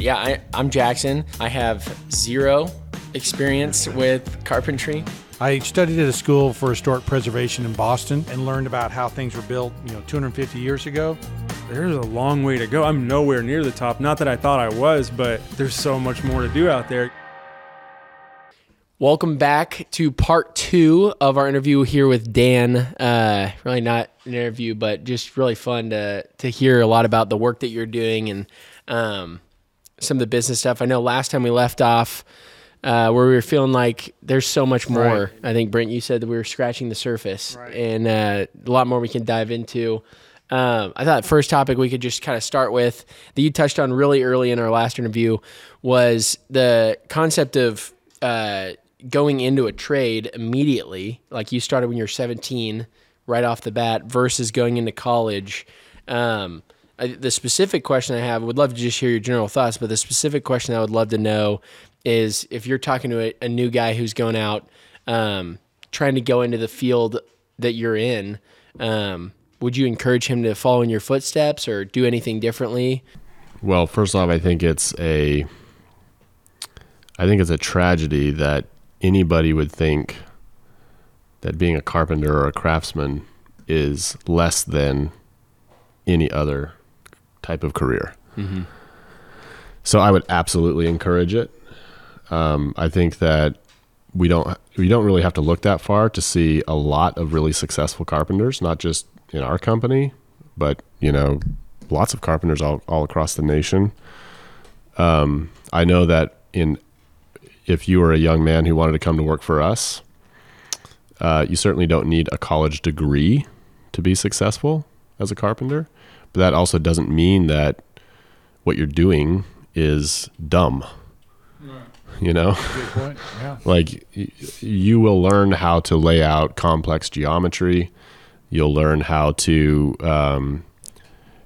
Yeah, I, I'm Jackson. I have zero experience with carpentry. I studied at a school for historic preservation in Boston and learned about how things were built, you know, 250 years ago. There's a long way to go. I'm nowhere near the top. Not that I thought I was, but there's so much more to do out there. Welcome back to part two of our interview here with Dan. Uh, really not an interview, but just really fun to to hear a lot about the work that you're doing and um, some of the business stuff. I know last time we left off uh, where we were feeling like there's so much more. Right. I think Brent, you said that we were scratching the surface, Right. and uh, a lot more we can dive into. Um, I thought first topic we could just kind of start with that you touched on really early in our last interview was the concept of uh, going into a trade immediately, like you started when you're 17, right off the bat, versus going into college. Um, I, the specific question I have, would love to just hear your general thoughts, but the specific question I would love to know is if you're talking to a, a new guy who's going out, um, trying to go into the field that you're in, um, would you encourage him to follow in your footsteps or do anything differently? Well, first off, I think it's a I think it's a tragedy that anybody would think that being a carpenter or a craftsman is less than any other type of career. So I would absolutely encourage it. Um, I think that we don't we don't really have to look that far to see a lot of really successful carpenters, not just in our company, but you know, lots of carpenters all, all across the nation. Um, I know that in if you were a young man who wanted to come to work for us, uh, you certainly don't need a college degree to be successful as a carpenter. But that also doesn't mean that what you're doing is dumb. You know? Yeah. like y- you will learn how to lay out complex geometry you'll learn how to um,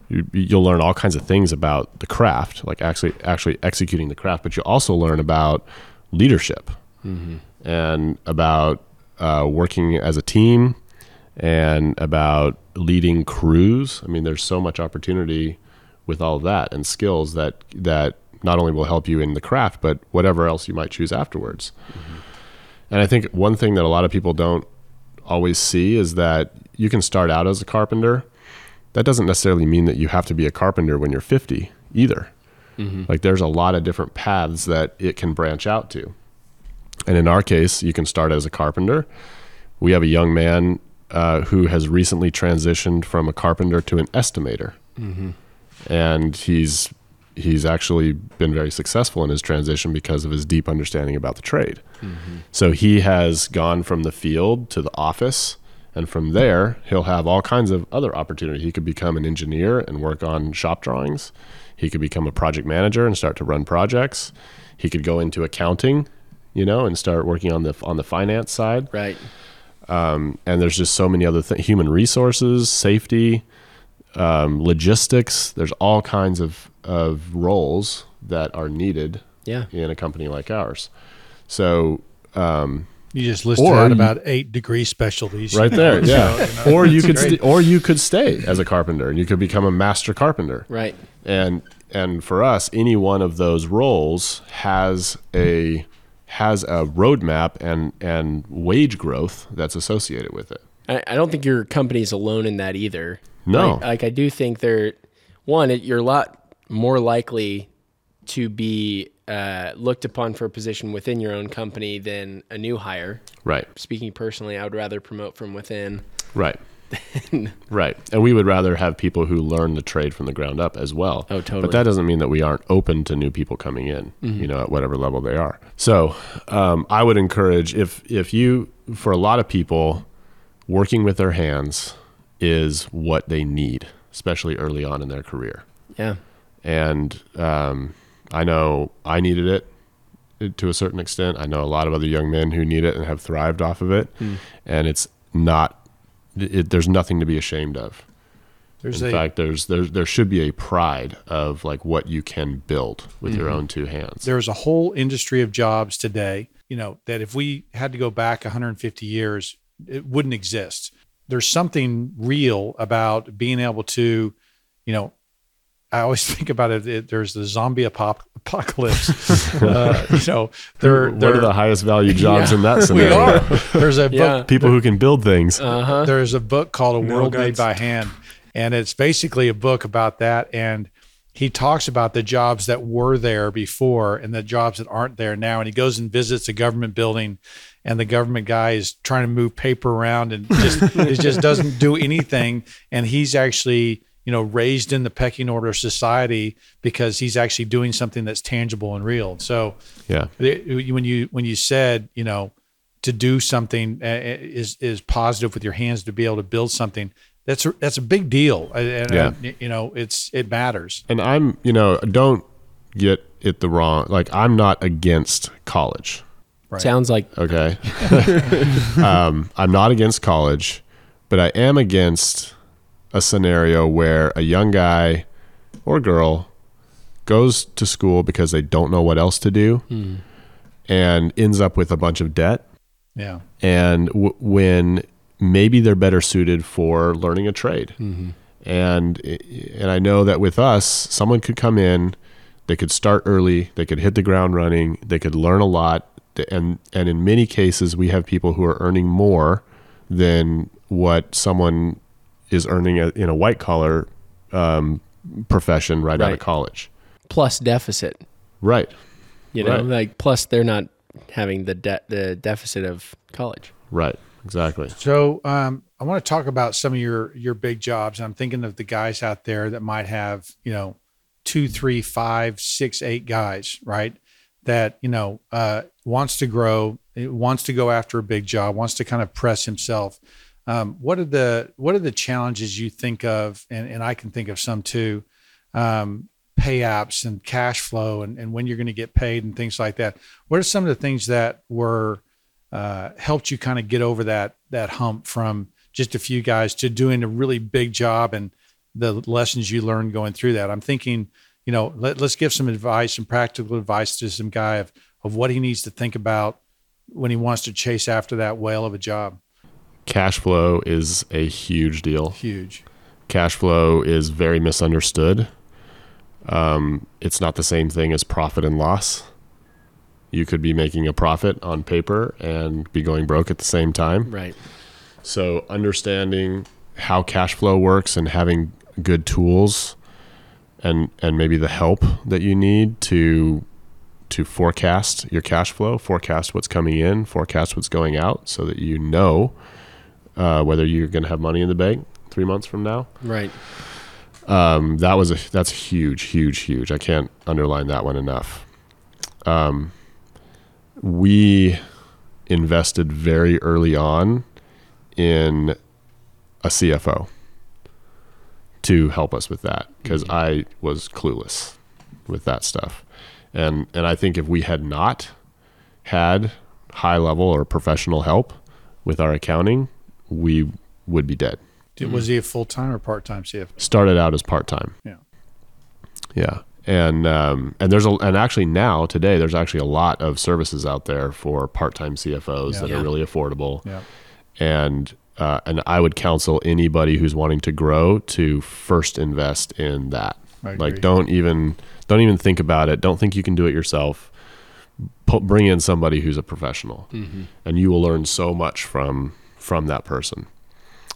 you, you'll learn all kinds of things about the craft like actually actually executing the craft but you'll also learn about leadership and about uh, working as a team and about leading crews i mean there's so much opportunity with all that and skills that that not only will help you in the craft but whatever else you might choose afterwards and I think one thing that a lot of people don't always see is that you can start out as a carpenter. That doesn't necessarily mean that you have to be a carpenter when you're 50 either. Mm-hmm. Like there's a lot of different paths that it can branch out to. And in our case, you can start as a carpenter. We have a young man uh, who has recently transitioned from a carpenter to an estimator, and he's he's actually been very successful in his transition because of his deep understanding about the trade. So he has gone from the field to the office, and from there he'll have all kinds of other opportunity. He could become an engineer and work on shop drawings. He could become a project manager and start to run projects. He could go into accounting, you know, and start working on the on the finance side Right. And there's just so many other things human resources safety um, logistics there's all kinds of, of roles that are needed Yeah. in a company like ours so um, You just listed Or out you- about eight degree specialties. right there yeah so, you know, or you could st- or you could stay as a carpenter and you could become a master carpenter Right. and and for us any one of those roles has a has a roadmap and and wage growth that's associated with it I, I don't think your company's alone in that either. No. Like, like I do think they're one, it, you're a lot more likely to be uh, looked upon for a position within your own company than a new hire. right Speaking personally, I would rather promote from within. Right. right. And we would rather have people who learn the trade from the ground up as well. Oh, totally. But that doesn't mean that we aren't open to new people coming in, you know, at whatever level they are. So um, I would encourage if if you for a lot of people, working with their hands is what they need, especially early on in their career. Yeah. And um, I know I needed it to a certain extent. I know a lot of other young men who need it and have thrived off of it. And it's not. It, there's nothing to be ashamed of. There's In a fact, there's there there should be a pride of like what you can build with your mm-hmm. own two hands. there's a whole industry of jobs today, you know, that if we had to go back 150 years, it wouldn't exist. There's something real about being able to, you know, I always think about it. it there's the zombie apop- apocalypse. uh, you know, they're, what they're are the highest value jobs in that we scenario? are. There's a Yeah. book. People who can build things. Uh-huh. There's a book called A World Made by Hand, and it's basically a book about that. And he talks about the jobs that were there before and the jobs that aren't there now. And he goes and visits a government building, and the government guy is trying to move paper around and just it just doesn't do anything. And he's actually you know raised in the pecking order of society because he's actually doing something that's tangible and real. So yeah. when you when you said you know to do something uh, is is positive with your hands to be able to build something that's a, that's a big deal and, and, Yeah. you know it's it matters And I'm, you know, don't get it the wrong. Like I'm not against college. Right. Sounds like Okay. um, I'm not against college, but I am against a scenario where a young guy or girl goes to school because they don't know what else to do hmm. and ends up with a bunch of debt. yeah And w- when maybe they're better suited for learning a trade. Mm-hmm. And and I know that with us, someone could come in, they could start early, they could hit the ground running, they could learn a lot, and and in many cases, we have people who are earning more than what someone is earning a- in a white collar um, profession right, out of college. plus deficit. Right. You know, Right. like plus they're not having the debt the deficit of college. Right. Exactly. so um, i want to talk about some of your your big jobs i'm thinking of the guys out there that might have you know two three five six eight guys right that you know uh, wants to grow wants to go after a big job wants to kind of press himself um, what are the what are the challenges you think of and, and i can think of some too um, pay apps and cash flow and, and when you're going to get paid and things like that? What are some of the things that were uh, helped you kind of get over that that hump from just a few guys to doing a really big job and the lessons you learned going through that? I'm thinking you know let, let's give some advice some practical advice to some guy of, of what he needs to think about when he wants to chase after that whale of a job Cash flow is a huge deal. huge cash flow is very misunderstood. Um, it's not the same thing as profit and loss. You could be making a profit on paper and be going broke at the same time. Right. So, understanding how cash flow works and having good tools and and maybe the help that you need to to forecast your cash flow, forecast what's coming in, forecast what's going out, so that you know uh, whether you're going to have money in the bank three months from now Right. um, that was a that's huge, huge, huge. I can't underline that one enough. Um, we invested very early on in a CFO to help us with that because I was clueless with that stuff, and and I think if we had not had high level or professional help with our accounting, we would be dead Did- was he a full-time or part-time cfo started out as part time. Yeah. Yeah. And um, and there's a and actually now today there's actually a lot of services out there for part time CFOs Yeah. that Yeah. are really affordable. yeah And uh, and I would counsel anybody who's wanting to grow to first invest in that. Like don't even don't even think about it. Don't think you can do it yourself. Pu- bring in somebody who's a professional, and you will learn so much from from that person.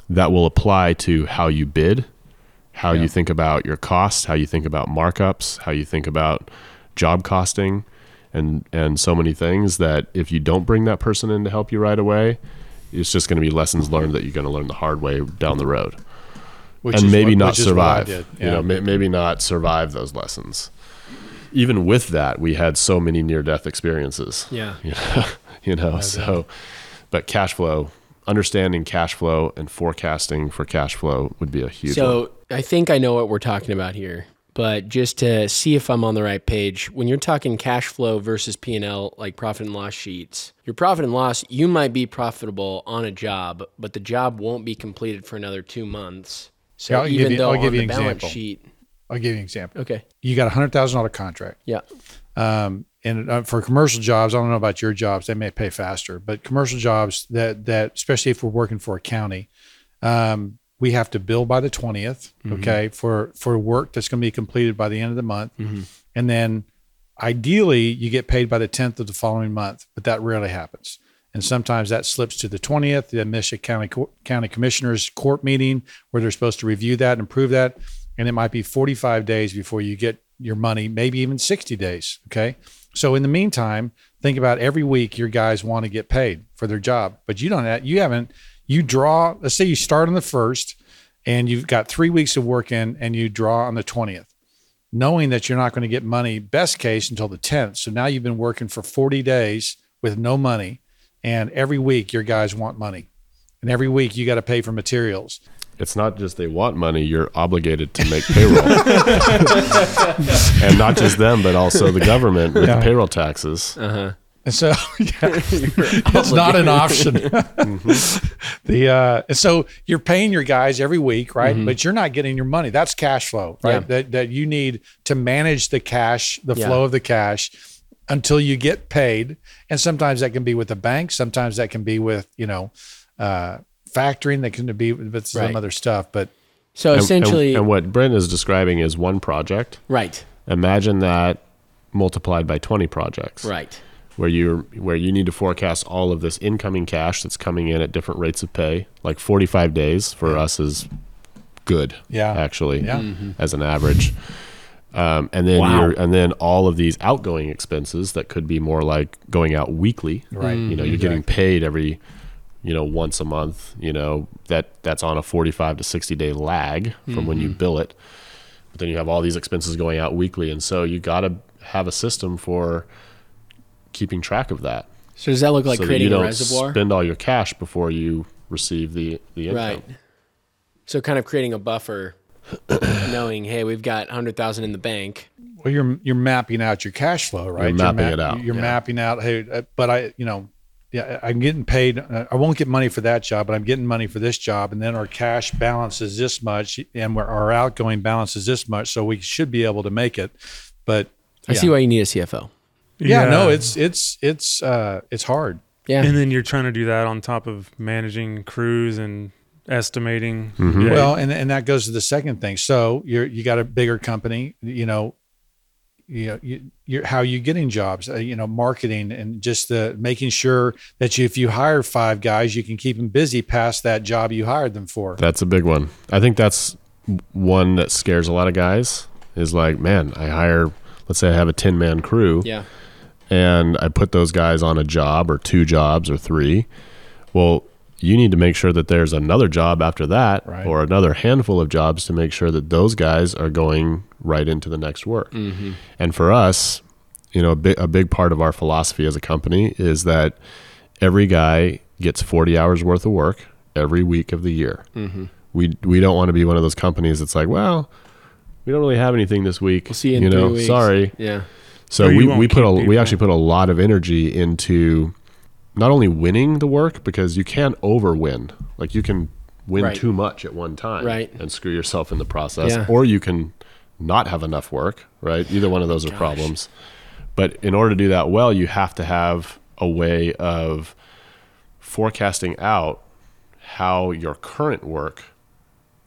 That will apply to how you bid, how Yeah. you think about your costs, how you think about markups, how you think about job costing, and and so many things that if you don't bring that person in to help you right away, it's just going to be lessons learned that you're going to learn the hard way down the road which and maybe what- not which is what I survive. did. You know, may, maybe not survive those lessons. Even with that, we had so many near-death experiences. Yeah. You know, you know so, but cash flow, understanding cash flow and forecasting for cash flow would be a huge. one. So I think I know what we're talking about here, but just to see if I'm on the right page, when you're talking cash flow versus P and L, like profit and loss sheets, your profit and loss, you might be profitable on a job, but the job won't be completed for another two months. So Yeah, I'll give even you- though I'll give on you the an balance example. sheet, i'll give you an example okay, you got a hundred thousand dollar contract yeah, um, and uh, for commercial jobs, I don't know about your jobs; they may pay faster. But commercial jobs that that, especially if we're working for a county, um, we have to bill by the 20th, okay, for for work that's going to be completed by the end of the month. And then ideally you get paid by the 10th of the following month, but that rarely happens. And sometimes that slips to the 20th, the Michigan County Co- County Commissioners Court meeting where they're supposed to review that and approve that, and it might be 45 days before you get your money, maybe even 60 days, okay? So in the meantime, think about every week your guys want to get paid for their job, but you don't you haven't you draw, let's say you start on the 1st and you've got 3 weeks of work in and you draw on the 20th knowing that you're not going to get money best case until the 10th so now you've been working for 40 days with no money and every week your guys want money and every week you got to pay for materials It's not just they want money, you're obligated to make payroll. and not just them, but also the government with Yeah. the payroll taxes. Uh-huh. and so yeah, it's not an option the uh and so you're paying your guys every week right but you're not getting your money that's cash flow right Yeah. that, that you need to manage the cash the Yeah. flow of the cash until you get paid and sometimes that can be with the bank sometimes that can be with you know uh factoring that can be with some Right. other stuff but So And- essentially, and, and what Brent is describing is one project. right, Imagine that multiplied by 20 projects. right, where you where you need to forecast all of this incoming cash that's coming in at different rates of pay. Like 45 days for us is good. Yeah. actually, Yeah. as an average. Um, and then Wow. you're, and then all of these outgoing expenses that could be more like going out weekly. Right. You know, you're getting paid every, you know, once a month. You know that that's on a 45 to 60 day lag from when you bill it. But then you have all these expenses going out weekly, and so you got to have a system for keeping track of that. So does that look like so that creating you don't a reservoir? spend all your cash before you receive the the income. Right. So kind of creating a buffer, knowing, hey, we've got hundred thousand in the bank. Well, you're you're mapping out your cash flow, right? you're mapping ma- it out, You're yeah. mapping out. Hey, uh, but I, you know, yeah, I'm getting paid. Uh, I won't get money for that job, but I'm getting money for this job, and then our cash balance is this much, and we're, our outgoing balance is this much, so we should be able to make it. But I see why you need a CFO. Yeah, no, it's it's it's uh it's hard. Yeah. And then you're trying to do that on top of managing crews and estimating. Mm-hmm. Yeah. Well, and and that goes to the second thing. So you're you got a bigger company, you know, you know, you, you're how you getting jobs, uh, you know, marketing and just the making sure that you, if you hire five guys, you can keep them busy past that job you hired them for. That's a big one. I think that's one that scares a lot of guys. Is like, man, I hire. Let's say I have a 10 man crew. yeah. and I put those guys on a job or two jobs or three, well, you need to make sure that there's another job after that Right. or another handful of jobs to make sure that those guys are going right into the next work. Mm-hmm. And for us, you know, a big, a big part of our philosophy as a company is that every guy gets 40 hours worth of work every week of the year. Mm-hmm. We, we don't want to be one of those companies that's like, well, we don't really have anything this week. We'll see you in you three know, weeks. sorry. Yeah. So Or we, we put a we actually put a lot of energy into not only winning the work because you can't overwin. Like you can win Right. too much at one time Right. and screw yourself in the process. Yeah. Or you can not have enough work, right? Either one of those are problems. But in order to do that well, you have to have a way of forecasting out how your current work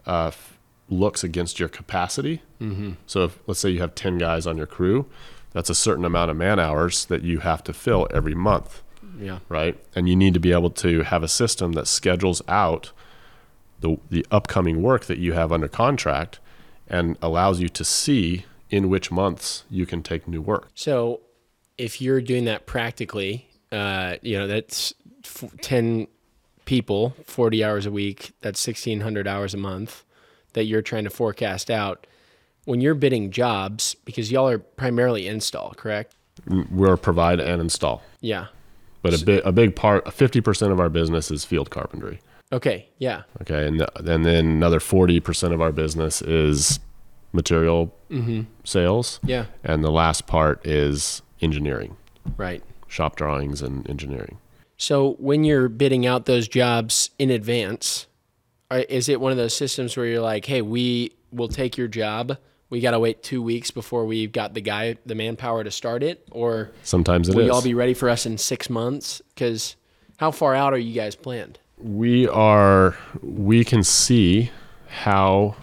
uh, f- looks against your capacity. Mm-hmm. So, if, let's say you have 10 guys on your crew, that's a certain amount of man hours that you have to fill every month, Yeah. right? And you need to be able to have a system that schedules out the, the upcoming work that you have under contract and allows you to see in which months you can take new work. So if you're doing that practically, uh, you know, that's f- 10 people, 40 hours a week, that's 1600 hours a month that you're trying to forecast out. When you're bidding jobs, because y'all are primarily install, correct? We're provide and install. Yeah. But a big, a big part, 50% of our business is field carpentry. Okay. Yeah. Okay, and, th- and then another forty percent of our business is material mm-hmm. sales, Yeah. and the last part is engineering, Right. shop drawings, and engineering. So when you're bidding out those jobs in advance, is it one of those systems where you're like, "Hey, we will take your job. We got to wait two weeks before we've got the guy, the manpower to start it," or Sometimes it will is. y'all be ready for us in six months? Because how far out are you guys planned? we are we can see how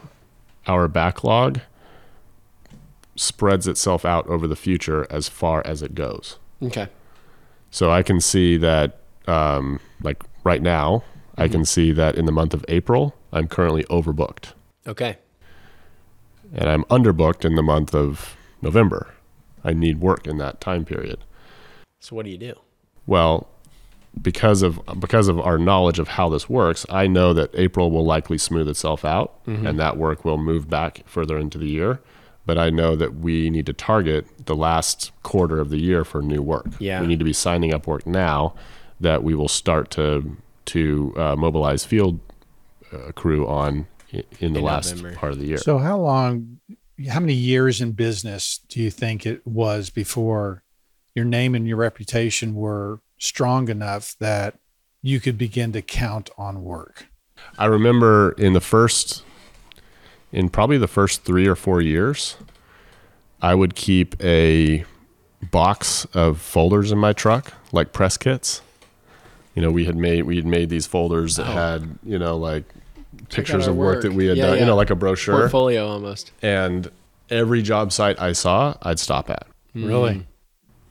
our backlog spreads itself out over the future as far as it goes. Okay. So I can see that, um, like right now, I can see that in the month of April, I'm currently overbooked, Okay. And I'm underbooked in the month of November. I need work in that time period. So what do you do? Well, because of because of our knowledge of how this works, I know that April will likely smooth itself out, and that work will move back further into the year. But I know that we need to target the last quarter of the year for new work. Yeah. we need to be signing up work now that we will start to to uh, mobilize field uh, crew on in the In last November. part of the year. So how long, how many years in business do you think it was before your name and your reputation were strong enough that you could begin to count on work? I remember in the first, in probably the first three or four years, I would keep a box of folders in my truck, like press kits. You know, we had made we had made these folders that Oh. had you know like Check pictures of work, that we had Yeah, done. yeah. You know, like a brochure. Portfolio almost. And every job site I saw, I'd stop at. Really?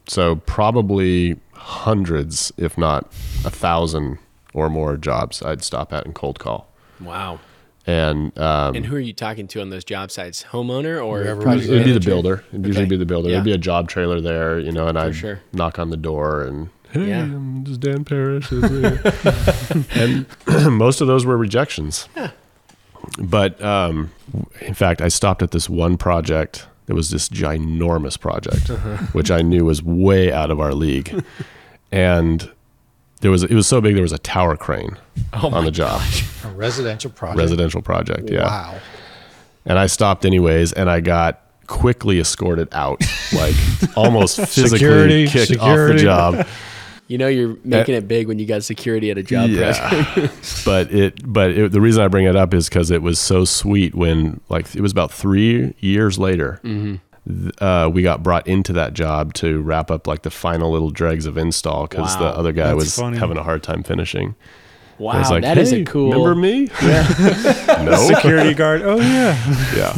So probably hundreds, if not a thousand or more jobs, I'd stop at and cold call. Wow. And um, And who are you talking to on those job sites? Homeowner or Whoever project It'd be the builder. It'd usually be the builder. Yeah. There'd be a job trailer there, you know, and I'd sure. knock on the door and hey, Yeah. I'm just Dan Parish. and most of those were rejections. Yeah. But um, in fact, I stopped at this one project. It was this ginormous project, Uh-huh. which I knew was way out of our league, and there was it was so big there was a tower crane Oh on the job, A residential project. residential project. Yeah. Wow. And I stopped anyways, and I got quickly escorted out, like almost physically Security, kicked security. off the job. You know you're making it big when you got security at a job yeah, but it, but it, the reason I bring it up is because it was so sweet when, like, it was about three years later, th- uh, we got brought into that job to wrap up like the final little dregs of install because the other guy That's was funny. having a hard time finishing. I Wow, was like, that is "Hey, a cool. Remember me? Yeah. no. Security guard. Oh yeah. yeah.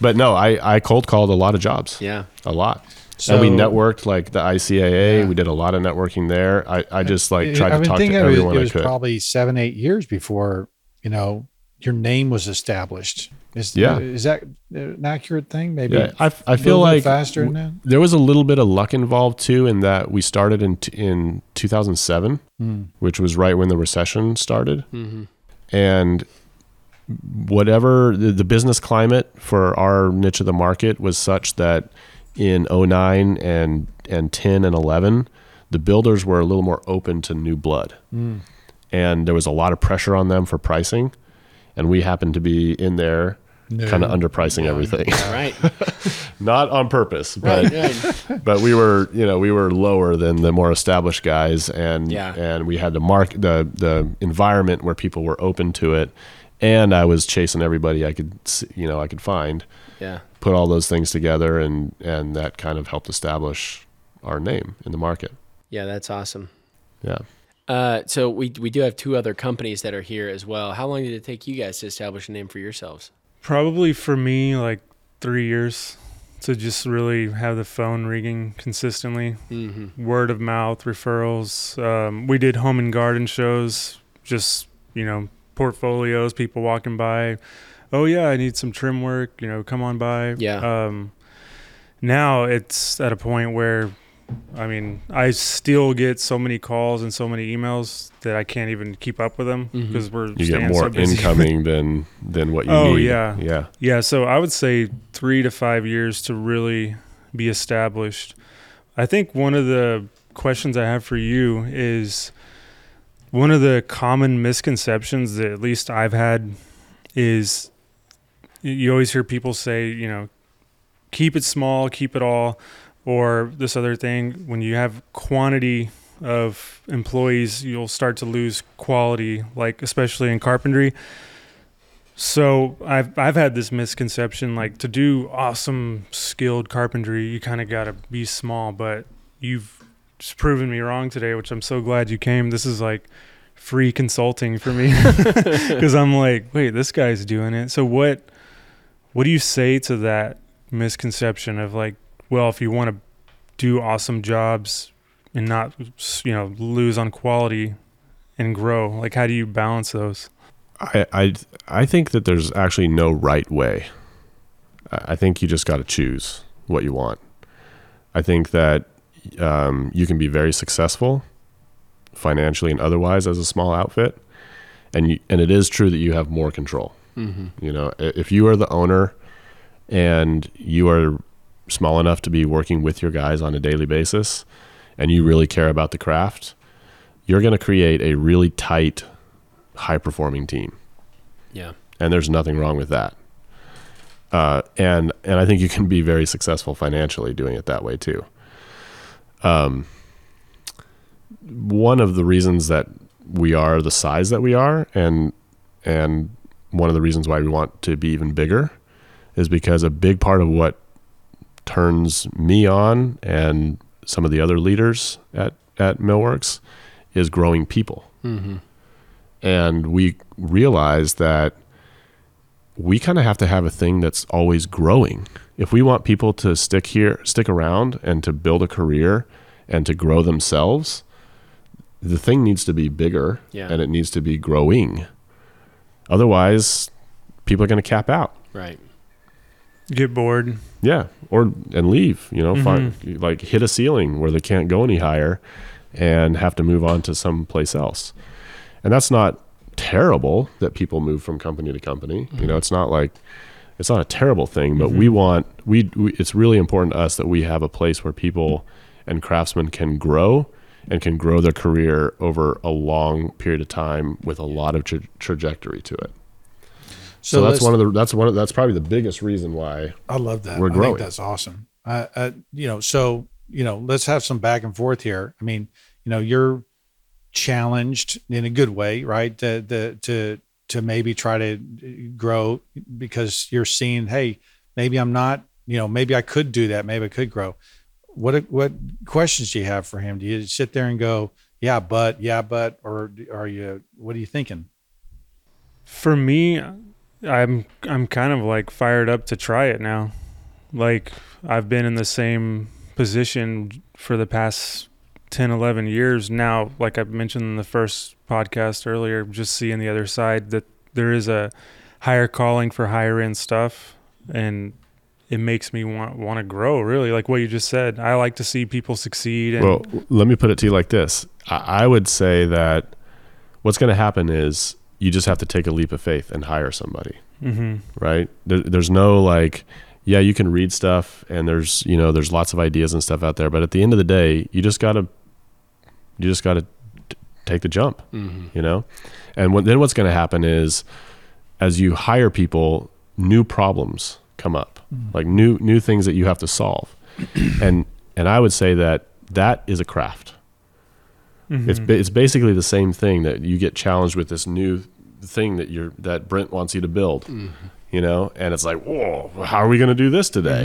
But no, I, I cold called a lot of jobs. Yeah. a lot. And we networked like the ICAA. Yeah. We did a lot of networking there. I, I just like tried I to talk to it was, everyone it was probably seven, eight years before, you know, your name was established. Is, Yeah. is that an accurate thing? Maybe yeah, I, I feel like faster than that. there was a little bit of luck involved too in that we started in t- in 2007, Hmm. which was right when the recession started, Mhm. and whatever the, the business climate for our niche of the market was such that in 09 and and 10 and 11 the builders were a little more open to new blood Hmm. and there was a lot of pressure on them for pricing and we happened to be in there No. kind of underpricing everything All right. not on purpose but Right. right. but we were you know we were lower than the more established guys and Yeah. and we had to mark the the environment where people were open to it and I was chasing everybody I could you know I could find Yeah. Put all those things together and and that kind of helped establish our name in the market Yeah, that's awesome. yeah Uh, so we we do have two other companies that are here as well. How long did it take you guys to establish a name for yourselves? Probably for me, like three years to just really have the phone ringing consistently. Mm-hmm. Word of mouth, referrals. Um, we did home and garden shows, just, you know, portfolios, people walking by. Oh, yeah, I need some trim work, you know, come on by. Yeah. Um, now it's at a point where, I mean, I still get so many calls and so many emails that I can't even keep up with them because we're you get more so incoming than than what you Oh, need yeah. yeah Yeah, so I would say three to five years to really be established. I think one of the questions I have for you is one of the common misconceptions that at least I've had is you always hear people say, you know, keep it small, keep it all, or this other thing, when you have quantity of employees, you'll start to lose quality, like especially in carpentry. So I've I've had this misconception like to do awesome skilled carpentry you kind of got to be small but you've just proven me wrong today which I'm so glad you came this is like free consulting for me because I'm like, wait, this guy's doing it. So what what do you say to that misconception of like, well, if you want to do awesome jobs and not you know lose on quality and grow, like how do you balance those? I, I I think that there's actually no right way. I think you just got to choose what you want. I think that um, you can be very successful financially and otherwise as a small outfit, and you, and it is true that you have more control. You know, if you are the owner and you are small enough to be working with your guys on a daily basis, and you really care about the craft, you're going to create a really tight, high performing team Yeah. and there's nothing wrong with that. Uh, and and I think you can be very successful financially doing it that way too. Um, one of the reasons that we are the size that we are, and and one of the reasons why we want to be even bigger, is because a big part of what turns me on and some of the other leaders at at Millworks is growing people Mm-hmm. and we realize that we kind of have to have a thing that's always growing. If we want people to stick here, stick around, and to build a career and to grow themselves, the thing needs to be bigger Yeah. and it needs to be growing. Otherwise, people are going to cap out. Right. Get bored. Yeah, or and leave. You know, find mm-hmm. like hit a ceiling where they can't go any higher, and have to move on to someplace else. And that's not terrible that people move from company to company. You mm-hmm. know, it's not like it's not a terrible thing, but mm-hmm. we want we, we it's really important to us that we have a place where people and craftsmen can grow and can grow their career over a long period of time with a lot of tra- trajectory to it. So, that's one of the that's one of, that's probably the biggest reason why I love that. We're I growing. think that's awesome. Uh, uh, you know, so you know, let's have some back and forth here. I mean, you know, you're challenged in a good way, right? To to to, to maybe try to grow because you're seeing, hey, maybe I'm not. You know, maybe I could do that. Maybe I could grow. What what questions do you have for him? Do you sit there and go, yeah, but, yeah, but, or are you? What are you thinking? For me, I'm I'm kind of like fired up to try it now. Like I've been in the same position for the past 10 11 years now like I mentioned in the first podcast earlier just seeing the other side that there is a higher calling for higher end stuff and it makes me want want to grow really like what you just said. I like to see people succeed and Well, let me put it to you like this. I, I would say that what's going to happen is you just have to take a leap of faith and hire somebody, mhm. right? There, there's no like, yeah, you can read stuff and there's, you know, there's lots of ideas and stuff out there, but at the end of the day, you just got to, you just got to t- take the jump, Mm-hmm. you know? And what, then what's going to happen is as you hire people, new problems come up, like new, new things that you have to solve. and, and I would say that that is a craft. It's Mhm. ba- it's basically the same thing that you get challenged with this new thing that you're that Brent wants you to build, you know, and it's like, whoa, how are we going to do this today?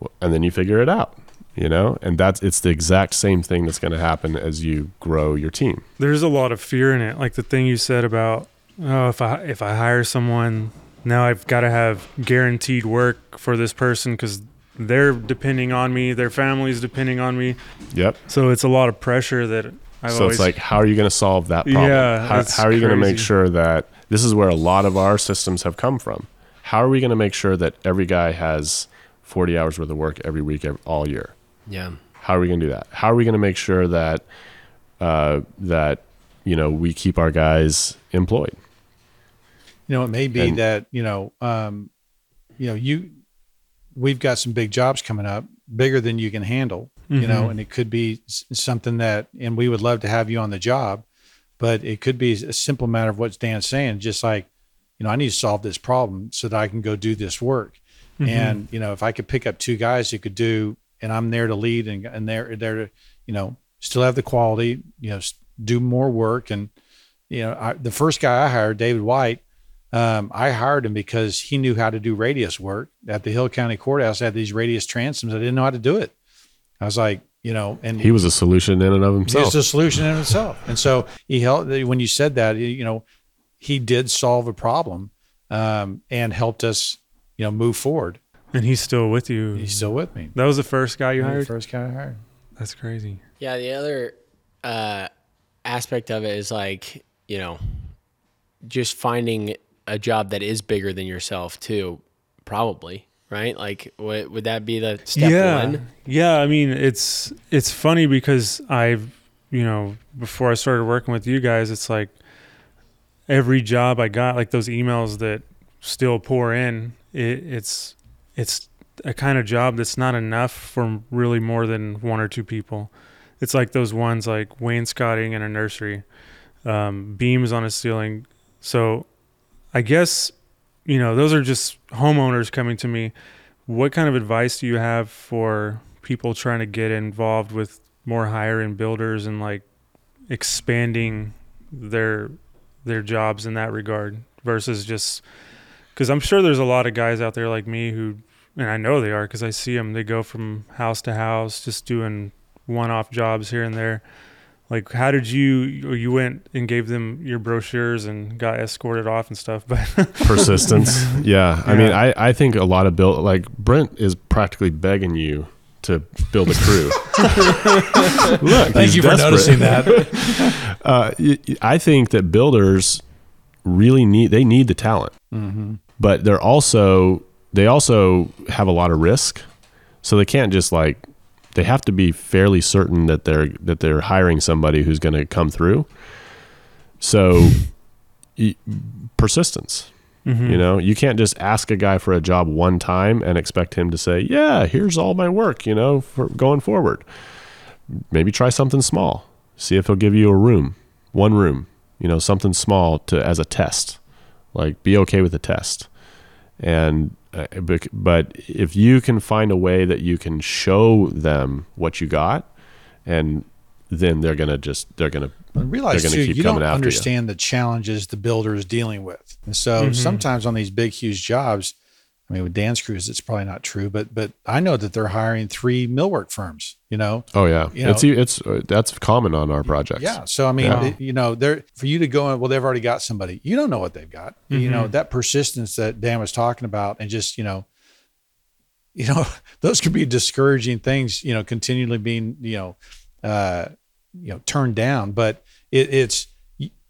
Mhm. And then you figure it out, you know, and that's it's the exact same thing that's going to happen as you grow your team. there's a lot of fear in it like the thing you said about oh if i if i hire someone now i've got to have guaranteed work for this person because they're depending on me their family's depending on me Yep. so it's a lot of pressure that I've so always it's like, how are you going to solve that problem? Yeah, how, it's how are you going to make sure that this is where a lot of our systems have come from? How are we going to make sure that every guy has 40 hours worth of work every week, ev all year? Yeah. How are we going to do that? How are we going to make sure that uh, that you know we keep our guys employed? You know, it may be And- that, you know, um, you know, you we've got some big jobs coming up, bigger than you can handle, you know, Mhm. and it could be something that and we would love to have you on the job, but it could be a simple matter of what Dan's saying, just like, you know, I need to solve this problem so that I can go do this work. Mhm. And, you know, if I could pick up two guys who could do and I'm there to lead and and they're there to, you know, still have the quality, you know, do more work and you know, I, the first guy I hired, David White, um, I hired him because he knew how to do radius work at the Hill County Courthouse. Had these radius transoms. I didn't know how to do it. I was like, you know, and He was a solution in and of himself. It's a solution in itself. And so he helped when you said that, you know, he did solve a problem um, and helped us, you know, move forward. And he's still with you. He's still with me. that was the first guy you The hired. First guy I hired. That's crazy. Yeah, the other uh, aspect of it is like, you know, just finding a job that is bigger than yourself too, probably, right? Like, would, would that be the step yeah. one? Yeah, I mean, it's it's funny because I've, you know, before I started working with you guys, it's like every job I got, like those emails that still pour in, it, it's it's a kind of job that's not enough for really more than one or two people. It's like those ones like wainscoting in a nursery, um, beams on a ceiling. So, I guess, you know, those are just homeowners coming to me. What kind of advice do you have for people trying to get involved with more higher end builders and like expanding their their jobs in that regard versus just because I'm sure there's a lot of guys out there like me who and I know they are because I see them they go from house to house just doing one off jobs here and there like how did you you went and gave them your brochures and got escorted off and stuff but persistence. Yeah. I mean, I, I think a lot of build like Brent is practically begging you to build a crew. Look, Thank he's you for noticing that. Uh, y- y- I think that builders really need they need the talent, mm-hmm. but they're also they also have a lot of risk, so they can't just like they have to be fairly certain that they're that they're hiring somebody who's going to come through. So, persistence. Mhm. You know, you can't just ask a guy for a job one time and expect him to say, "Yeah, here's all my work," you know, for going forward. Maybe try something small. See if he'll give you a room, one room, you know, something small to as a test. Like be okay with the test. And uh, but if you can find a way that you can show them what you got and then they're going to just they're going to And realize They're gonna too, keep you don't coming after you. understand the challenges the builder is dealing with. And so Mhm. sometimes on these big, huge jobs, I mean, with Dan's crews, it's probably not true, but but I know that they're hiring three millwork firms. You know, Oh yeah. You know- it's it's uh, that's common on our projects. Yeah. So I mean, Yeah. it- you know, they're for you to go in. Well, they've already got somebody. You don't know what they've got. You know that persistence that Dan was talking about, and just you know, you know, those could be discouraging things. You know, continually being you know, uh, you know, turned down. But it, it's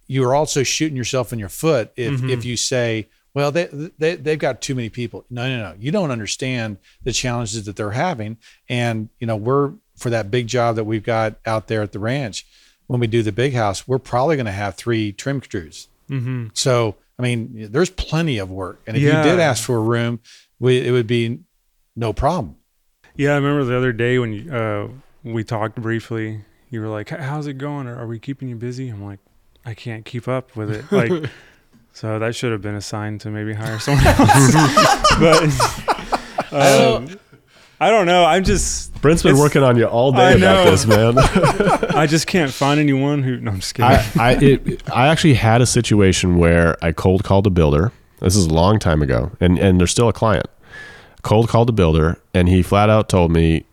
you are also shooting yourself in your foot if Mhm. if you say. Well, they, they they've got too many people. No, no, no. You don't understand the challenges that they're having, and you know we're for that big job that we've got out there at the ranch when we do the big house, we're probably going to have three trim crews. Mhm. So, I mean, there's plenty of work. And if Yeah. you did ask for a room, we, it would be no problem. Yeah, I remember the other day when you, uh, we talked briefly. You were like, "How's it going? Are we keeping you busy?" I'm like, "I can't keep up with it." Like, so that should have been a sign to maybe hire someone else. but um, I don't know. I'm just, Brent's been working on you all I day about know. this, man. I just can't find anyone who. No, I'm just kidding. I I, it, I actually had a situation where I cold called a builder. This is a long time ago, and and they're still a client. Cold called a builder, and he flat out told me,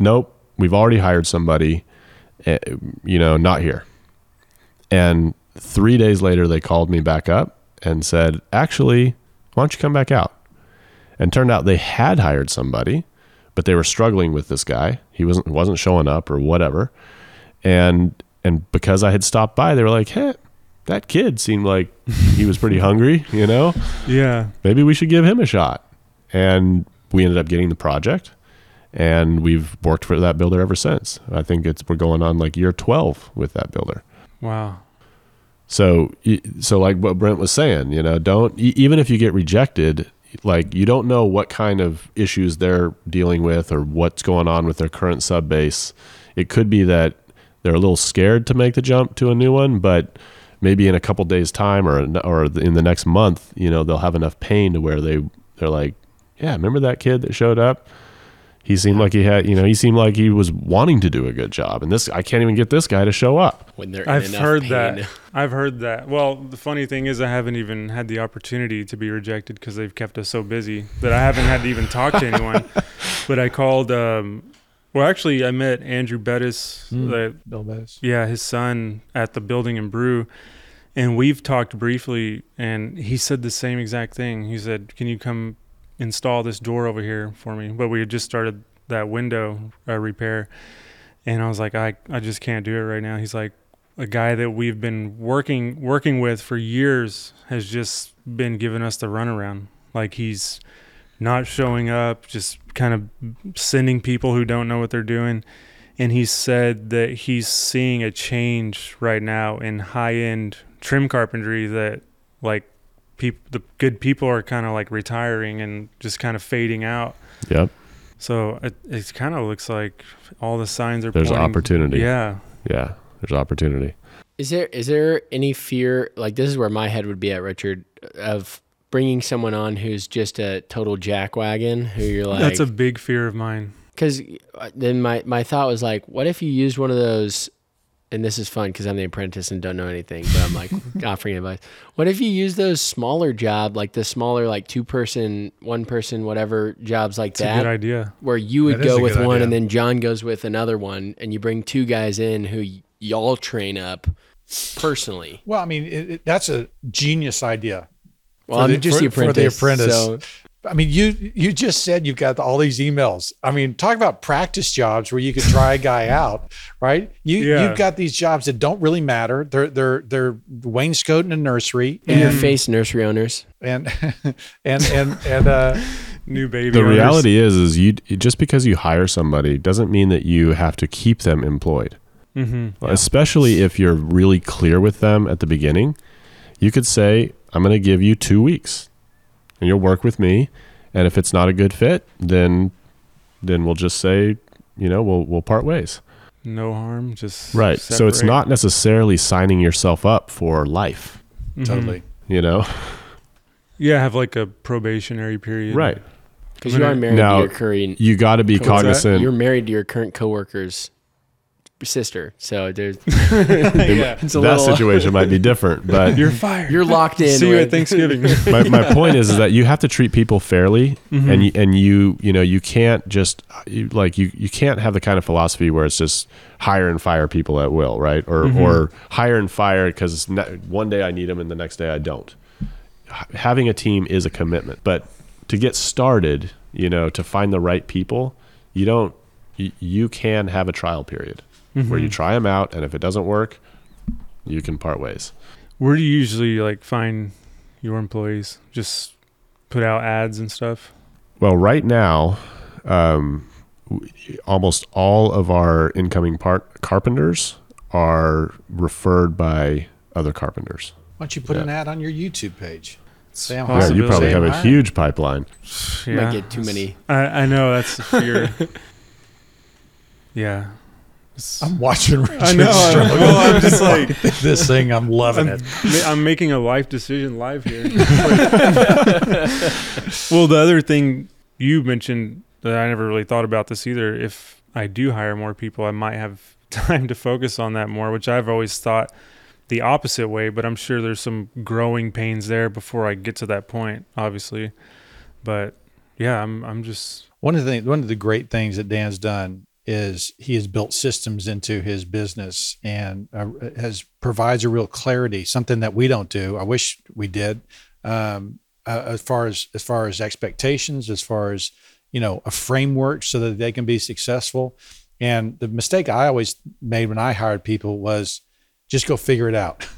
"Nope, we've already hired somebody. eh, You know, not here." And three days later, they called me back up and said, "Actually, why don't you come back out?" And turned out they had hired somebody, but they were struggling with this guy. He wasn't wasn't showing up or whatever and and because I had stopped by, they were like, "Hey, that kid seemed like he was pretty hungry, you know. yeah. Maybe we should give him a shot." And we ended up getting the project, and we've worked for that builder ever since. I think it's we're going on like year twelve with that builder. Wow. So, so like what Brent was saying, you know, don't even if you get rejected, like you don't know what kind of issues they're dealing with or what's going on with their current sub base. It could be that they're a little scared to make the jump to a new one, but maybe in a couple days time or or in the next month, you know, they'll have enough pain to where they they're like, yeah, remember that kid that showed up? He seemed like he had, you know, he seemed like he was wanting to do a good job, and this I can't even get this guy to show up. When they're in I've enough heard pain. that. I've heard that. Well, the funny thing is, I haven't even had the opportunity to be rejected because they've kept us so busy that I haven't had to even talk to anyone. But I called um, Well, actually, I met Andrew Bettis, Mm. the Bill Bettis. Yeah, his son at the building and brew. And we've talked briefly, and he said the same exact thing. He said, Can you come install this door over here for me? But we had just started that window uh, repair. And I was like, I, I just can't do it right now. He's like, a guy that we've been working working with for years has just been giving us the runaround. Like he's not showing up, just kind of sending people who don't know what they're doing and he said that he's seeing a change right now in high end trim carpentry that like people the good people are kind of like retiring and just kind of fading out Yep. so it, it kind of looks like all the signs are There's pointing- opportunity. yeah Yeah. There's opportunity. Is there is there any fear like this is where my head would be at Richard of bringing someone on who's just a total jackwagon who you're like that's a big fear of mine because uh, then my my thought was like what if you used one of those and this is fun because I'm the apprentice and don't know anything but I'm like offering advice what if you use those smaller job like the smaller like two person one person whatever jobs like it's a good that idea where you would That is go a with good one idea. and then John goes with another one and you bring two guys in who y- y'all train up personally Well, I mean, it, it, that's a genius idea. well For I'm the- just for- the for the apprentice, apprentice. so I mean, you you just said you've got all these emails. I mean, talk about practice jobs where you could try a guy out, right? You Yeah. you've got these jobs that don't really matter. They're they're they're wainscoting a nursery in your and face nursery owners and and and and uh, new baby The owners. reality is, is you just because you hire somebody doesn't mean that you have to keep them employed. Mm-hmm. Especially if you're really clear with them at the beginning, you could say, "I'm going to give you two weeks, and you'll work with me. And if it's not a good fit, then then we'll just say, you know, we'll we'll part ways." no harm just Right. So it's not necessarily signing yourself up for life. Mhm. totally. You know, yeah have like a probationary period right? because you are married Now, to your current You got to be cognizant. you're married to your current coworker's sister so there's yeah. it's a that little situation might be different, but you're fired. You're locked in see you at thanksgiving. My, my point is, is that you have to treat people fairly Mhm. and you, and you you know you can't just you, like you you can't have the kind of philosophy where it's just hire and fire people at will right? Or Mhm. or hire and fire because one day I need them and the next day I don't. Having a team is a commitment but to get started you know to find the right people you don't you, you can have a trial period where you Mhm. try them out and if it doesn't work you can part ways Where do you usually like find your employees? Just put out ads and stuff. Well, right now, um, almost all of our incoming part carpenters are referred by other carpenters. Why don't you put Yeah. an ad on your YouTube page? Sam I'm Yeah, you probably have a huge pipeline. you might get too many I, I know that's the fear. yeah. It's- I'm watching Richard I know. I'm, struggle. well, I'm just like this thing. I'm loving I'm, it. I'm making a life decision live here. well, the other thing you mentioned that I never really thought about this either. If I do hire more people, I might have time to focus on that more, which I've always thought the opposite way. But I'm sure there's some growing pains there before I get to that point, obviously. But yeah, I'm I'm just One of the things, one of the great things that Dan's done is he has built systems into his business and uh, has provides a real clarity, something that we don't do. I wish we did. Um, uh, as far as as far as expectations, as far as you know, a framework so that they can be successful. And the mistake I always made when I hired people was just go figure it out.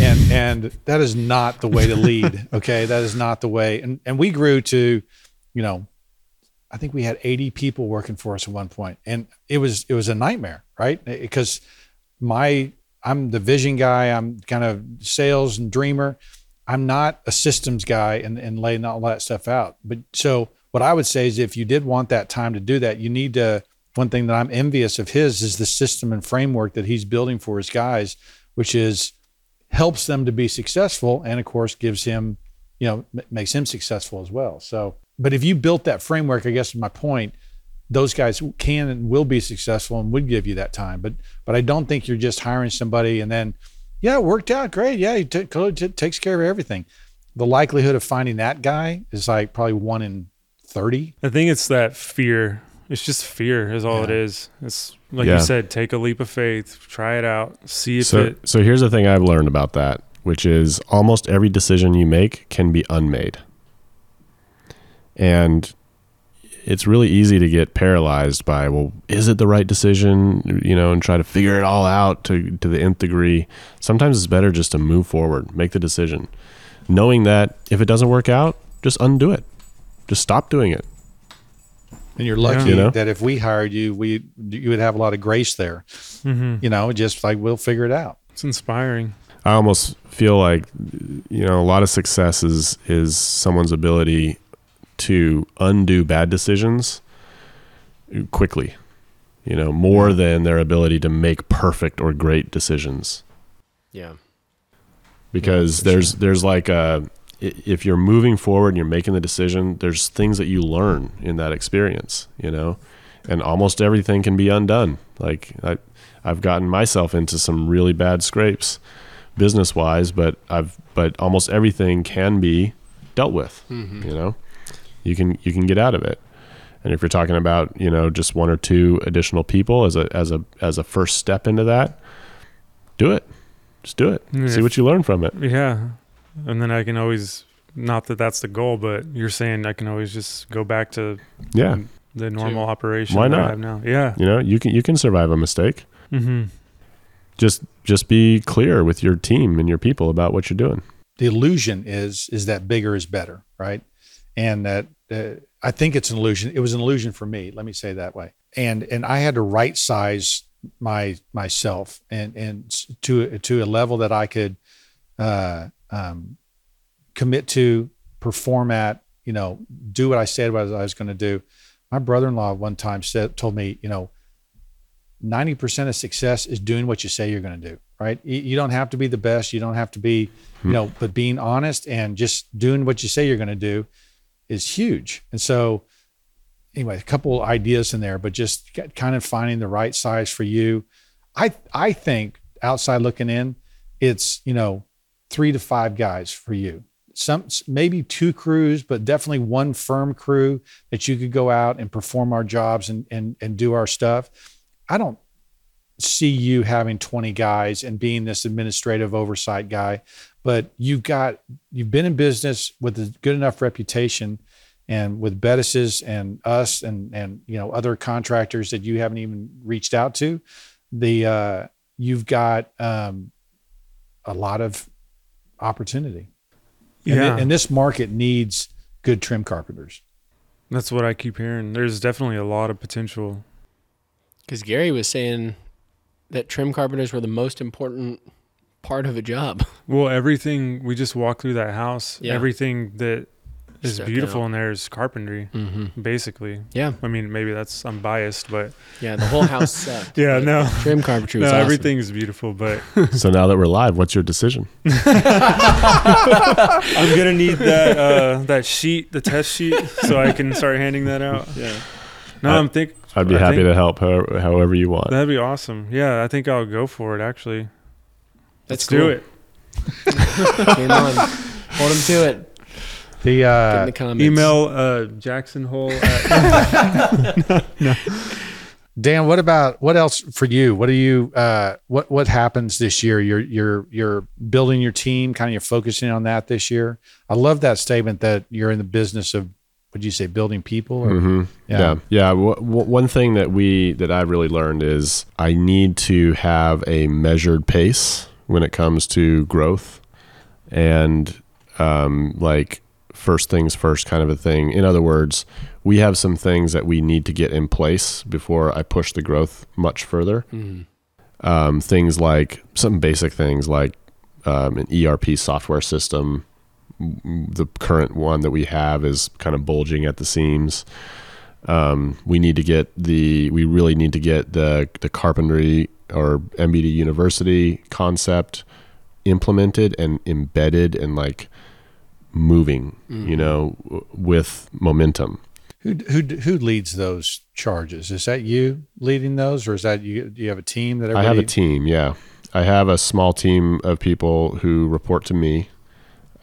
and and that is not the way to lead. Okay. That is not the way. And and we grew to, you know, I think we had 80 people working for us at one point, and it was it was a nightmare, right? Because my I'm the vision guy, I'm kind of sales and dreamer. I'm not a systems guy and, and laying all that stuff out. But so what I would say is if you did want that time to do that, you need to one thing that I'm envious of his is the system and framework that he's building for his guys, which is helps them to be successful and of course gives him, you know, m- makes him successful as well. So but if you built that framework, I guess is my point, those guys can and will be successful and would give you that time. But but I don't think you're just hiring somebody and then, yeah, it worked out great. Yeah, he t- t- takes care of everything. The likelihood of finding that guy is like probably one in thirty. I think it's that fear it's just fear is all it Yeah. is. It's like Yeah. you said, take a leap of faith, try it out, see if So, it. so here's the thing I've learned about that, which is almost every decision you make can be unmade. And it's really easy to get paralyzed by, well, is it the right decision? You know, and try to figure it all out to, to the nth degree. Sometimes it's better just to move forward, make the decision, knowing that if it doesn't work out, just undo it. Just stop doing it. And you're lucky You know? that if we hired you, we you would have a lot of grace there. Mhm. You know, just like we'll figure it out. It's inspiring. I almost feel like you know a lot of success is is someone's ability to undo bad decisions quickly. You know, more than their ability to make perfect or great decisions. Yeah. Because for there's there's like a if you're moving forward and you're making the decision, there's things that you learn in that experience, you know, and almost everything can be undone. Like I, I've gotten myself into some really bad scrapes, business wise, but I've but almost everything can be dealt with. Mm-hmm. You know, you can you can get out of it. And if you're talking about you know just one or two additional people as a as a as a first step into that, do it. Just do it. Yeah. See what you learn from it. Yeah. And then I can always, not that that's the goal, but you're saying I can always just go back to Yeah. the normal operation Why that I not? have now. Yeah. You know, you can you can survive a mistake. Mm-hmm. Just just be clear with your team and your people about what you're doing. the illusion is is that bigger is better, right? And that uh, I think it's an illusion. It was an illusion for me. Let me say it that way. And and I had to right size my myself and and to to a level that I could uh, um, commit to, perform at, you know, do what I said what I was going to do. My brother-in-law one time said told me, you know, 90% of success is doing what you say you're going to do, right? You, you don't have to be the best. You don't have to be, you know, but being honest and just doing what you say you're going to do is huge. And so, anyway, a couple ideas in there, but just kind of finding the right size for you. I, I think outside looking in, it's, you know, three to five guys for you. Some maybe two crews, but definitely one firm crew that you could go out and perform our jobs and and and do our stuff. I don't see you having 20 guys and being this administrative oversight guy, but you've got you've been in business with a good enough reputation and with Bettis's and us and and you know other contractors that you haven't even reached out to, the uh, you've got um, a lot of opportunity. And, thi- Yeah. and this market needs good trim carpenters. That's what I keep hearing. There's definitely a lot of potential. Because Gary was saying that trim carpenters were the most important part of a job. Well, everything we just walked through that house, Yeah. everything that is Stuck beautiful out. in there is carpentry, Mm-hmm. basically. Yeah. I mean, maybe that's I'm biased, but Yeah. The whole house sucked. yeah, no, Trim carpentry was no, awesome. everything is beautiful. But So now that we're live, what's your decision? I'm gonna need that uh, that sheet, the test sheet, so I can start handing that out. Yeah. No, I- I'm think I'd be I happy think- to help how, however you want. that'd be awesome. Yeah, I think I'll go for it. Actually, Let's let's do it. Game on. Hold him to it. The Get uh, in the comments. Email uh, Jackson Hole. At, Dan, what about what else for you? What do you uh what what happens this year? You're you're you're building your team, kind of you're focusing on that this year. I love that statement that you're in the business of would you say building people or hmm Yeah. Yeah, yeah. W- w- one thing that we that I've really learned is I need to have a measured pace when it comes to growth, and um, like first things first kind of a thing. In other words, we have some things that we need to get in place before I push the growth much further. Mhm. Um, things like some basic things like um, an ERP software system. The current one that we have is kind of bulging at the seams. Um, we need to get the we really need to get the the carpentry or MBD University concept implemented and embedded and like moving, you know, w- with momentum. who who who leads those charges? Is that you leading those or is that you do you have a team that I have a team, yeah. I have a small team of people who report to me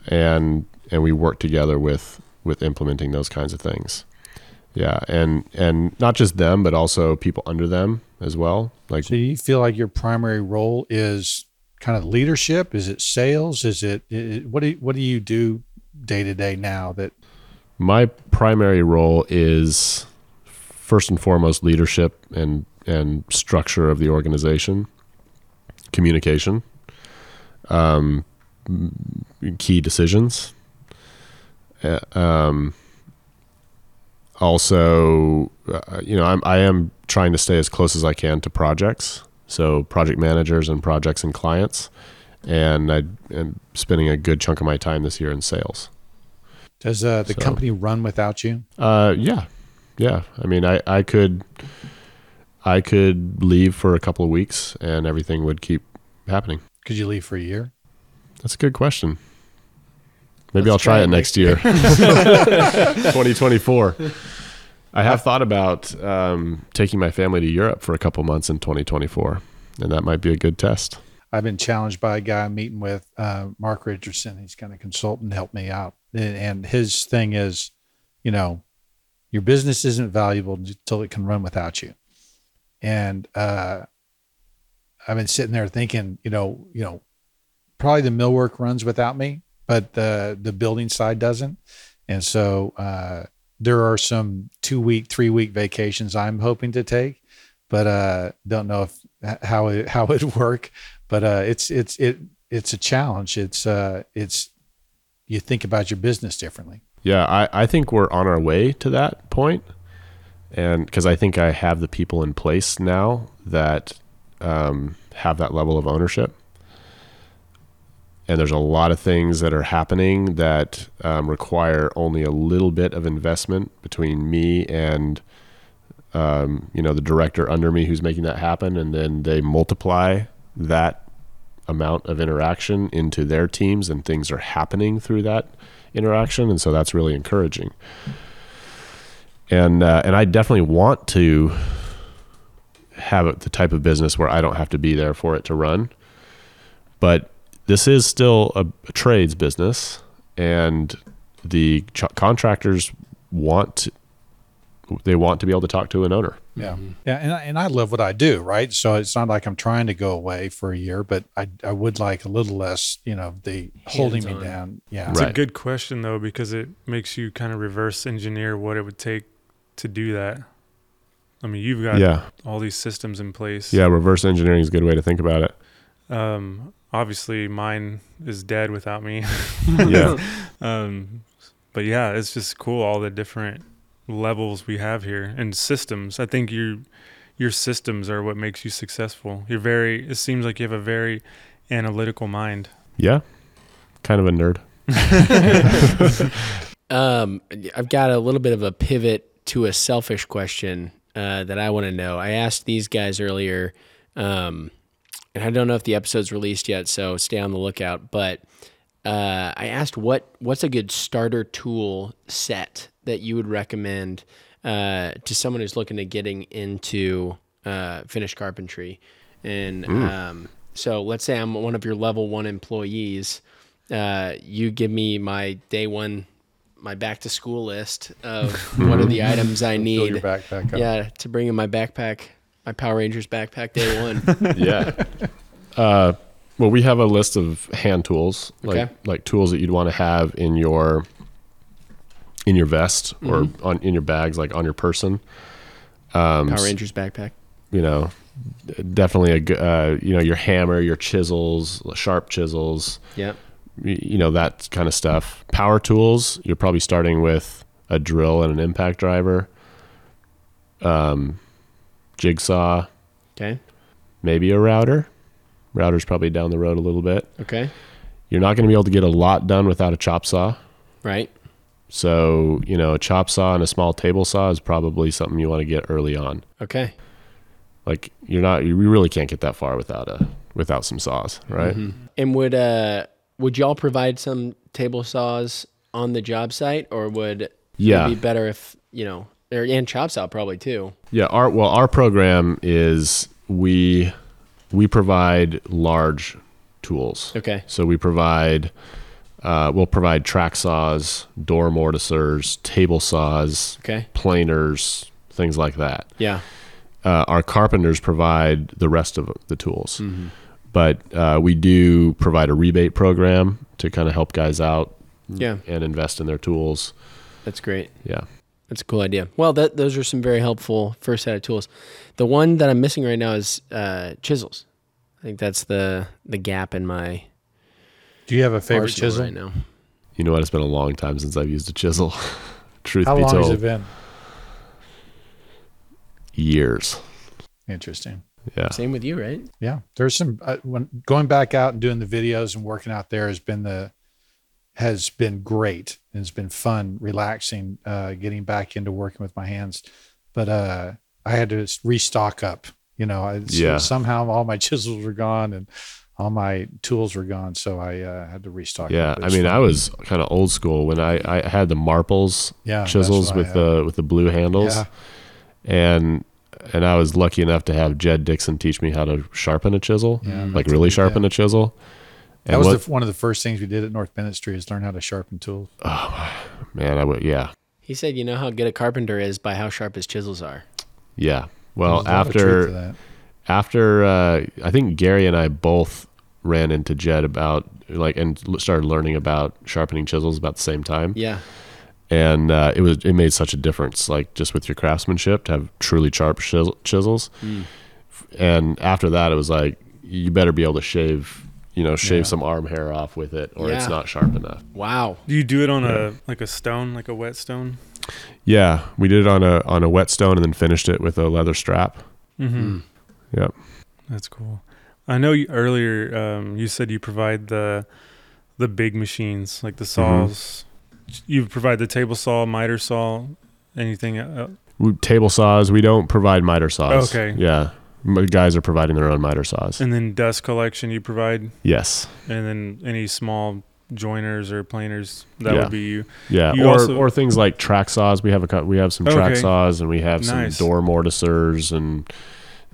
and and we work together with with implementing those kinds of things. Yeah, and and not just them, but also people under them as well. Like So you feel like your primary role is kind of leadership? Is it sales? Is it, what do you, what do you do day to day now that my primary role is first and foremost leadership and and structure of the organization, communication, um, key decisions. Uh, um, also, uh, you know, I'm, I am trying to stay as close as I can to projects, so project managers and projects and clients, and I am spending a good chunk of my time this year in sales. does uh, the So- company run without you? Uh, yeah, yeah. I mean, I, I could, I could leave for a couple of weeks and everything would keep happening. Could you leave for a year? That's a good question. Maybe Let's I'll try try it it next year, 2024. I have thought about um, taking my family to Europe for a couple months in 2024, and that might be a good test. I've been challenged by a guy I'm meeting with, uh, Mark Richardson. He's kind of consultant, to help me out. And, and his thing is, you know, your business isn't valuable until it can run without you. And uh, I've been sitting there thinking, you know, you know, probably the millwork runs without me, but the the building side doesn't. And so uh, there are some two week, three week vacations I'm hoping to take, but uh, don't know if how it how it work. But uh, it's it's it it's a challenge. It's uh, it's you think about your business differently. Yeah, I, I think we're on our way to that point, and because I think I have the people in place now that um, have that level of ownership. And there's a lot of things that are happening that um, require only a little bit of investment between me and um, you know the director under me who's making that happen, and then they multiply that amount of interaction into their teams, and things are happening through that interaction, and so that's really encouraging. And uh, and I definitely want to have the type of business where I don't have to be there for it to run. But this is still a, a trades business, and the ch- contractors want they want to be able to talk to an owner. Yeah, yeah, and I, and I love what I do, right? So it's not like I'm trying to go away for a year, but I I would like a little less, you know, the holding me Hands-on. down. Yeah, It's a good question though because it makes you kind of reverse engineer what it would take to do that. I mean, you've got Yeah, all these systems in place. yeah. Reverse engineering is a good way to think about it. Um, obviously, mine is dead without me. Yeah, um, but yeah, it's just cool all the different levels we have here and systems. I think your your systems are what makes you successful. You're very. It seems like you have a very analytical mind. yeah. Kind of a nerd. Um, I've got a little bit of a pivot to a selfish question uh, that I want to know. I asked these guys earlier, um, and I don't know if the episode's released yet, so stay on the lookout. But uh, I asked what what's a good starter tool set that you would recommend uh, to someone who's looking at getting into uh, finished carpentry, and um, so let's say I'm one of your level one employees. Uh, you give me my day one my back to school list of what are the items I need. backpack up. Yeah, to bring in my backpack, my Power Rangers backpack day one. yeah. Uh, well, we have a list of hand tools, like Okay. like tools that you'd want to have in your in your vest or on in your bags, like on your person. Um, Power Rangers backpack. you know, definitely a uh, you know your hammer, your chisels, sharp chisels, Yeah. you know that kind of stuff. Power tools, you're probably starting with a drill and an impact driver, um, jigsaw, Okay. maybe a router. Router's probably down the road a little bit. Okay. You're not going to be able to get a lot done without a chop saw. Right. So, you know, a chop saw and a small table saw is probably something you want to get early on. Okay. Like you're not you really can't get that far without a without some saws, right? And would uh would y'all provide some table saws on the job site, or would Yeah. it be better if you know, or and chop saw probably too. Yeah, our well our program is we we provide large tools. Okay. So we provide Uh, we'll provide track saws, door mortisers, table saws, Okay. planers, things like that. Yeah. Uh, our carpenters provide the rest of the tools, Mm-hmm. but uh, we do provide a rebate program to kind of help guys out Yeah. and invest in their tools. That's great. Yeah. That's a cool idea. Well, that those are some very helpful first set of tools. The one that I'm missing right now is uh, chisels. I think that's the the gap in my Do you have a favorite chisel? right now. You know what? It's been a long time since I've used a chisel. Truth be telling. How be long told, has it been? years. Interesting. Yeah. Same with you, right? Yeah, there's some uh, when going back out and doing the videos and working out there has been the has been great and it's been fun, relaxing, uh, getting back into working with my hands. But uh, I had to restock up. You know, I, so somehow all my chisels were gone and all my tools were gone, so I uh, had to restock. Yeah. I mean. I was kind of old school when I, I had the Marples yeah chisels with the with the blue handles, yeah and and I was lucky enough to have Jed Dixon teach me how to sharpen a chisel, yeah like really sharpen yeah. a chisel. That was what, the, one of the first things we did at North Bennet Street is learn how to sharpen tools. Oh man, I would yeah He said, "You know how good a carpenter is by how sharp his chisels are." yeah. Well, There's a lot of truth after after uh, I think Gary and I both ran into Jed about like and started learning about sharpening chisels about the same time. Yeah. and uh, it was it made such a difference like just with your craftsmanship to have truly sharp chisel, chisels Mm. and after that it was like you better be able to shave you know shave Yeah. some arm hair off with it or it's not sharp enough Wow. Do you do it on Yeah. a like a stone, like a whetstone? yeah we did it on a on a whetstone and then finished it with a leather strap Mm-hmm. yep That's cool. I know you, earlier um, you said you provide the the big machines like the Mm-hmm. saws. You provide the table saw, miter saw, anything. Uh, we, table saws we don't provide miter saws Okay. yeah M- guys are providing their own miter saws and then dust collection you provide, yes and then any small joiners or planers that Yeah. would be you. Yeah, You or also- or things like track saws. We have a we have some track Okay. saws and we have Nice. some door mortisers and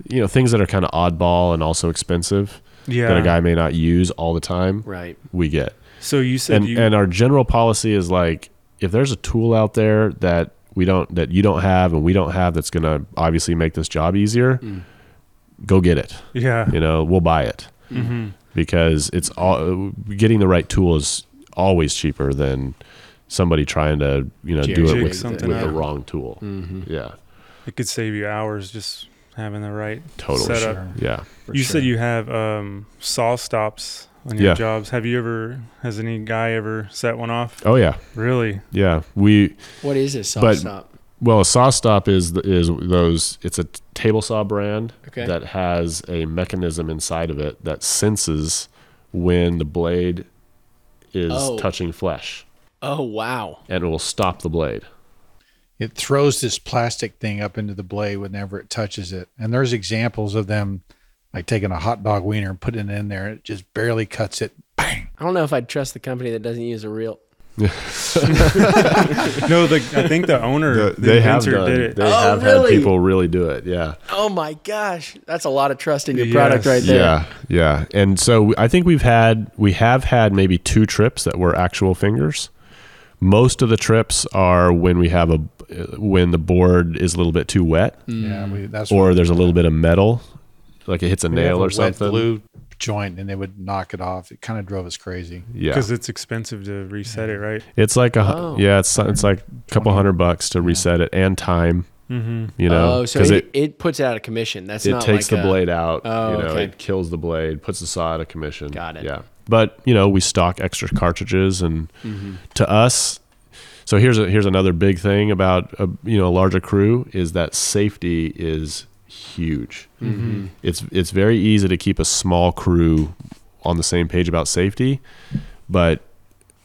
you know things that are kind of oddball and also expensive Yeah. that a guy may not use all the time. Right. We get so you said and you. and our general policy is like if there's a tool out there that we don't that you don't have and we don't have that's going to obviously make this job easier, Mm. Go get it. yeah. You know, we'll buy it hmm because it's all getting the right tool is always cheaper than somebody trying to you know do Jig it with, something with the wrong tool. Mm-hmm. Yeah, It could save you hours just having the right totally. setup. Sure, Yeah, for you sure. said you have um, SawStops on your Yeah. jobs. Have you ever? Has any guy ever set one off? Oh yeah, Really? yeah. We What is this saw But- stop? Well, a SawStop is is those. It's a table saw brand Okay. that has a mechanism inside of it that senses when the blade is Oh. touching flesh, Oh wow. and it will stop the blade. it throws this plastic thing up into the blade whenever it touches it. And there's examples of them like taking a hot dog wiener and putting it in there. It just barely cuts it. Bang. I don't know if I'd trust the company that doesn't use a real. No, the, I think the owner, the, they have done, did it. They Oh, have really? had people really do it. Yeah. Oh my gosh, that's a lot of trust in your Yes. product right there. Yeah, yeah. And so I think we've had we have had maybe two trips that were actual fingers. Most of the trips are when we have a when the board is a little bit too wet Yeah, we, that's or there's a little bit of metal like it hits a we have nail a or wet something. glue joint, and they would knock it off. It kind of drove us crazy. Yeah. Because it's expensive to reset it, right? It's like a Oh. yeah, it's it's like a couple hundred bucks to reset it and time, Mm-hmm. you know, oh, so 'cause it, it it, puts it out of commission. That's it not takes like the a- blade out. Oh, you know, okay. it kills the blade, puts the saw out of commission. Got it. Yeah, but you know, we stock extra cartridges, and Mhm. to us, so here's a here's another big thing about a you know a larger crew is that safety is huge. Mhm. It's it's very easy to keep a small crew on the same page about safety, but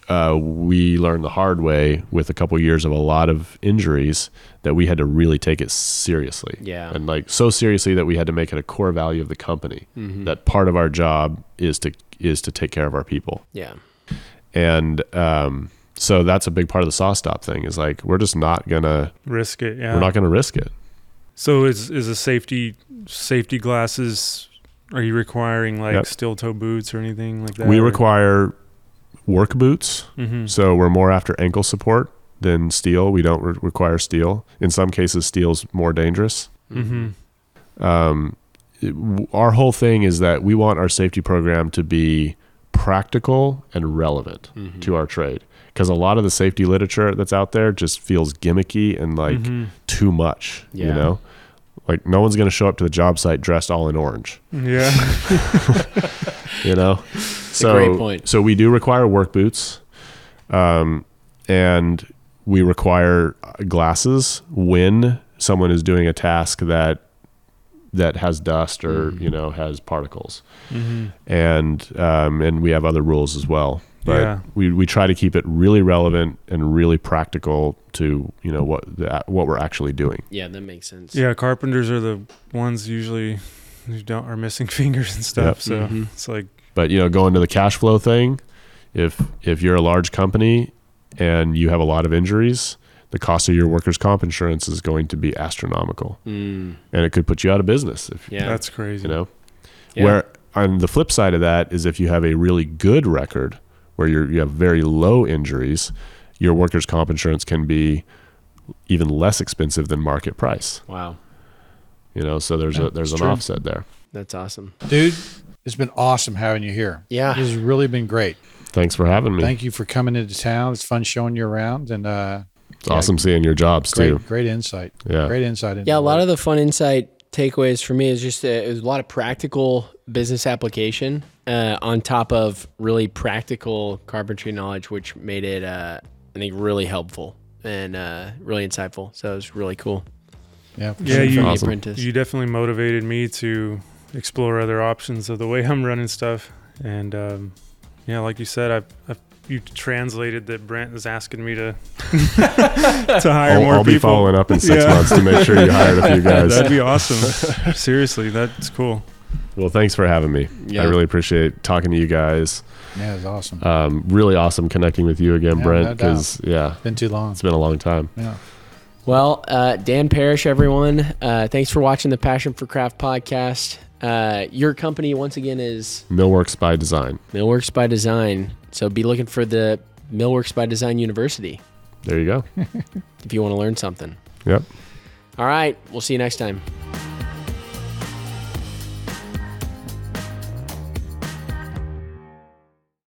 uh, we learned the hard way with a couple years of a lot of injuries that we had to really take it seriously. Yeah. And like so seriously that we had to make it a core value of the company. Mhm. That part of our job is to is to take care of our people. Yeah. And um, so that's a big part of the SawStop thing is like we're just not gonna Risk it, yeah. we're not gonna risk it. So is is a safety safety glasses? Are you requiring like Yep. steel toe boots or anything like that? we or- require work boots. Mm-hmm. So we're more after ankle support than steel. We don't re- require steel. In some cases, steel's more dangerous. Mm-hmm. Um, it- w- our whole thing is that we want our safety program to be practical and relevant Mm-hmm. to our trade. Because a lot of the safety literature that's out there just feels gimmicky and like Mhm. too much. You know, like no one's going to show up to the job site dressed all in orange. Yeah. you know so great point. so we do require work boots um, and we require glasses when someone is doing a task that that has dust or Mhm. you know has particles mm-hmm. and um, and we have other rules as well but Yeah. we, we try to keep it really relevant and really practical to you know what the, what we're actually doing Yeah, that makes sense. Yeah, carpenters are the ones usually who don't are missing fingers and stuff. Yep. So Mhm. it's like But you know, going to the cash flow thing, if if you're a large company and you have a lot of injuries, the cost of your workers' comp insurance is going to be astronomical, Mm, and it could put you out of business. If yeah. that's crazy. you know, Yeah. where on the flip side of that is if you have a really good record where you're you have very low injuries, your workers' comp insurance can be even less expensive than market price. wow. You know, so there's Yeah, a there's an true. offset there. That's awesome. dude. It's been awesome having you here. Yeah. This has really been great. Thanks for having me. Thank you for coming into town. It's fun showing you around and uh, it's awesome seeing your jobs great, too. great insight. Yeah. Great insight. Into Yeah, a lot work. of the fun insight takeaways for me is just uh, it was a lot of practical business application uh, on top of really practical carpentry knowledge, which made it, uh, I think, really helpful and uh, really insightful. So it was really cool. yeah, Yeah, you- From Awesome. You definitely motivated me to explore other options of the way I'm running stuff. And um, yeah, like you said, I've, I've you translated that Brent is asking me to to hire I'll, more I'll be following up in six Yeah. months to make sure you hired a few guys. That'd be awesome. Seriously, that's cool. Well, thanks for having me. Yeah. I really appreciate talking to you guys. yeah, it's awesome. Um, really awesome connecting with you again, Yeah, Brent, no doubt. because yeah, been too long. it's been a long time. Yeah. Well, uh, Dan Parish, everyone, uh, thanks for watching the Passion for Craft podcast. Uh, your company, once again, is Millworks by Design. Millworks by Design. So be looking for the Millworks by Design University There you go. if you want to learn something. Yep. All right. We'll see you next time.